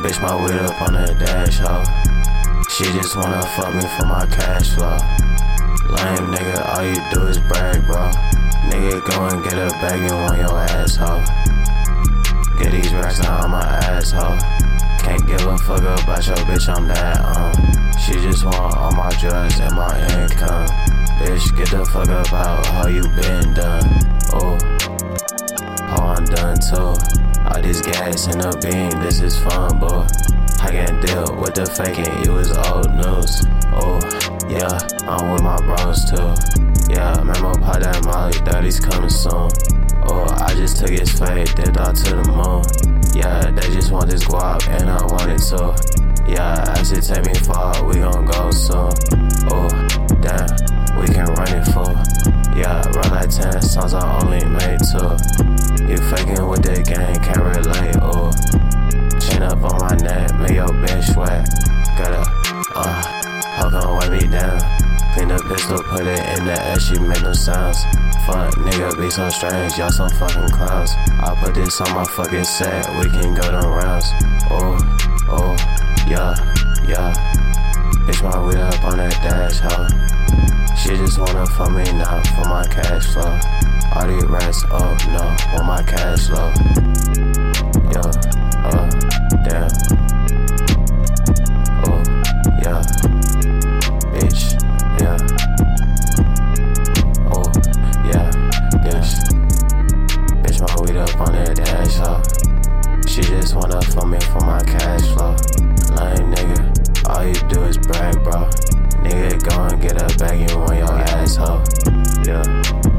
Bitch, my weed up on the dash, ho. She just wanna fuck me for my cash flow. Lame nigga, all you do is brag, bro. Nigga, go and get a bag and want your asshole. Get these racks out of my asshole. Can't give a fuck about your bitch, I'm that, um. She just want all my drugs and my income. Bitch, get the fuck up out, how you been done? In the beam, this is fun, boy. I can't deal with the faking, you is old news. Oh, yeah, I'm with my bros too. Yeah, remember pop that Molly, daddy's coming soon. Oh, I just took his fade, dipped out to the moon. Yeah, they just want this guap, and I want it too. Yeah, I should take me far, we gon' go soon. Oh, damn, we can run it full. Yeah, run like 10 songs, I only made two. You faking with the gang, can't pistol, put it in the ass, she make no sounds. Fuck, nigga be so strange, y'all some fucking clowns. I put this on my fucking set, we can go them rounds. Oh, oh, yeah, yeah. Bitch, my weed up on that dash, ho. She just wanna fuck me now for my cash flow. All these rats, oh no, want my cash flow. That. She just wanna fuck me for my cash flow. Lame nigga, all you do is brag, bro. Nigga, go and get a bag, you want your asshole. Yeah.